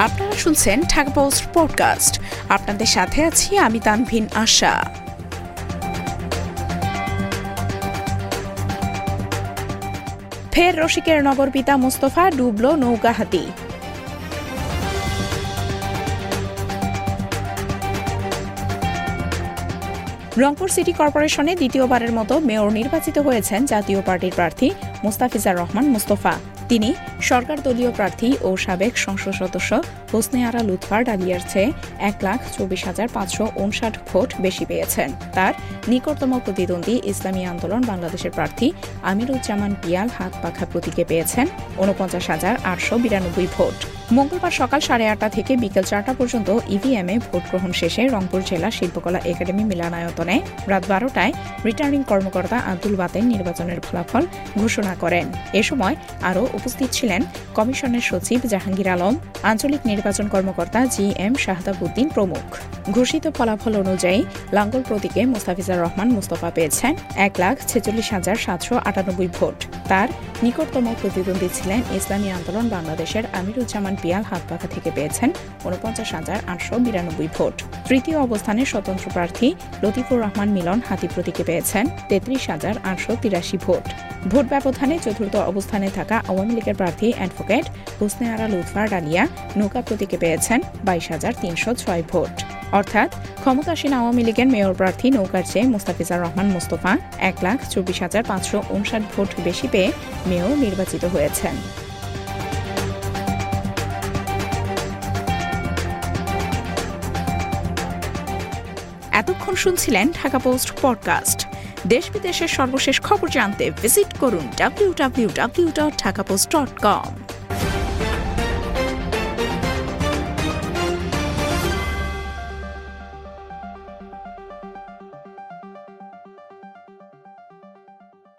আপনারা শুনছেন Dhaka post podcast. আপনাদের সাথে আছি আমি তানভিন আশা। ফের রসিকের নগর পিতা মুস্তফা ডুবল নৌকাহাতি। রংপুর সিটি কর্পোরেশনে দ্বিতীয়বারের মতো মেয়র নির্বাচিত হয়েছেন জাতীয় পার্টির প্রার্থী মুস্তাফিজার রহমান মুস্তফা। তিনি সরকার দলীয় প্রার্থী ও সাবেক সংসদ সদস্য হোসনে আরা লুৎফার ডালিয়ার চেয়ে এক লাখ চব্বিশ হাজার পাঁচশো উনষাট ভোট বেশি পেয়েছেন। তার নিকটতম প্রতিদ্বন্দ্বী ইসলামী আন্দোলন বাংলাদেশের প্রার্থী আমিরুজ্জামান পিয়াল হাত পাখা প্রতীকে পেয়েছেন উনপঞ্চাশ হাজার আটশো বিরানব্বই ভোট। মঙ্গলবার সকাল সাড়ে আটটা থেকে বিকেল চারটা পর্যন্ত ইভিএমে ভোট গ্রহণ শেষে রংপুর জেলা শিল্পকলা একাডেমি মিলনায়তনে রাত বারোটায় রিটার্নিং কর্মকর্তা আব্দুল বাতেন নির্বাচনের ফলাফল ঘোষণা করেন। এ সময় আরও উপস্থিত ছিলেন কমিশনের সচিব জাহাঙ্গীর আলম, আঞ্চলিক নির্বাচন কর্মকর্তা জি এম শাহদাবুদ্দিন প্রমুখ। ঘোষিত ফলাফল অনুযায়ী লাঙ্গল প্রতীকে মোস্তাফিজার রহমান মুস্তফা পেয়েছেন এক লাখ ছেচল্লিশ হাজার সাতশো আটানব্বই ভোট। তার নিকটতম প্রতিদ্বন্দ্বী ছিলেন ইসলামী আন্দোলন বাংলাদেশের আমিরুজ্জামান পিয়াল হাতপাখা থেকে পেয়েছেন উনপঞ্চাশ হাজার আটশো বিরানব্বই ভোট। তৃতীয় অবস্থানে স্বতন্ত্র প্রার্থী লতিফুর রহমান মিলন হাতি প্রতীকে পেয়েছেন তেত্রিশ হাজার আটশো তিরাশি ভোট। ভোট ব্যবধানে চতুর্থ অবস্থানে থাকা আওয়ামী লীগের প্রার্থী অ্যাডভোকেট হুসনে আরা লুৎফার ডালিয়া নৌকা প্রতীকে পেয়েছেন বাইশ হাজার তিনশো ছয় ভোট। অর্থাৎ ক্ষমতাসীন আওয়ামী লীগের মেয়র প্রার্থী নৌকার চেয়ে মুস্তাফিজার রহমান মোস্তফা এক লাখ চব্বিশ হাজার পাঁচশো উনষাট ভোট বেশি পেয়ে মেয়র নির্বাচিত হয়েছেন। এতক্ষণ শুনছিলেন ঢাকা পোস্ট পডকাস্ট। দেশ বিদেশের সর্বশেষ খবর জানতে ভিজিট করুন W W W dot Dhaka post dot com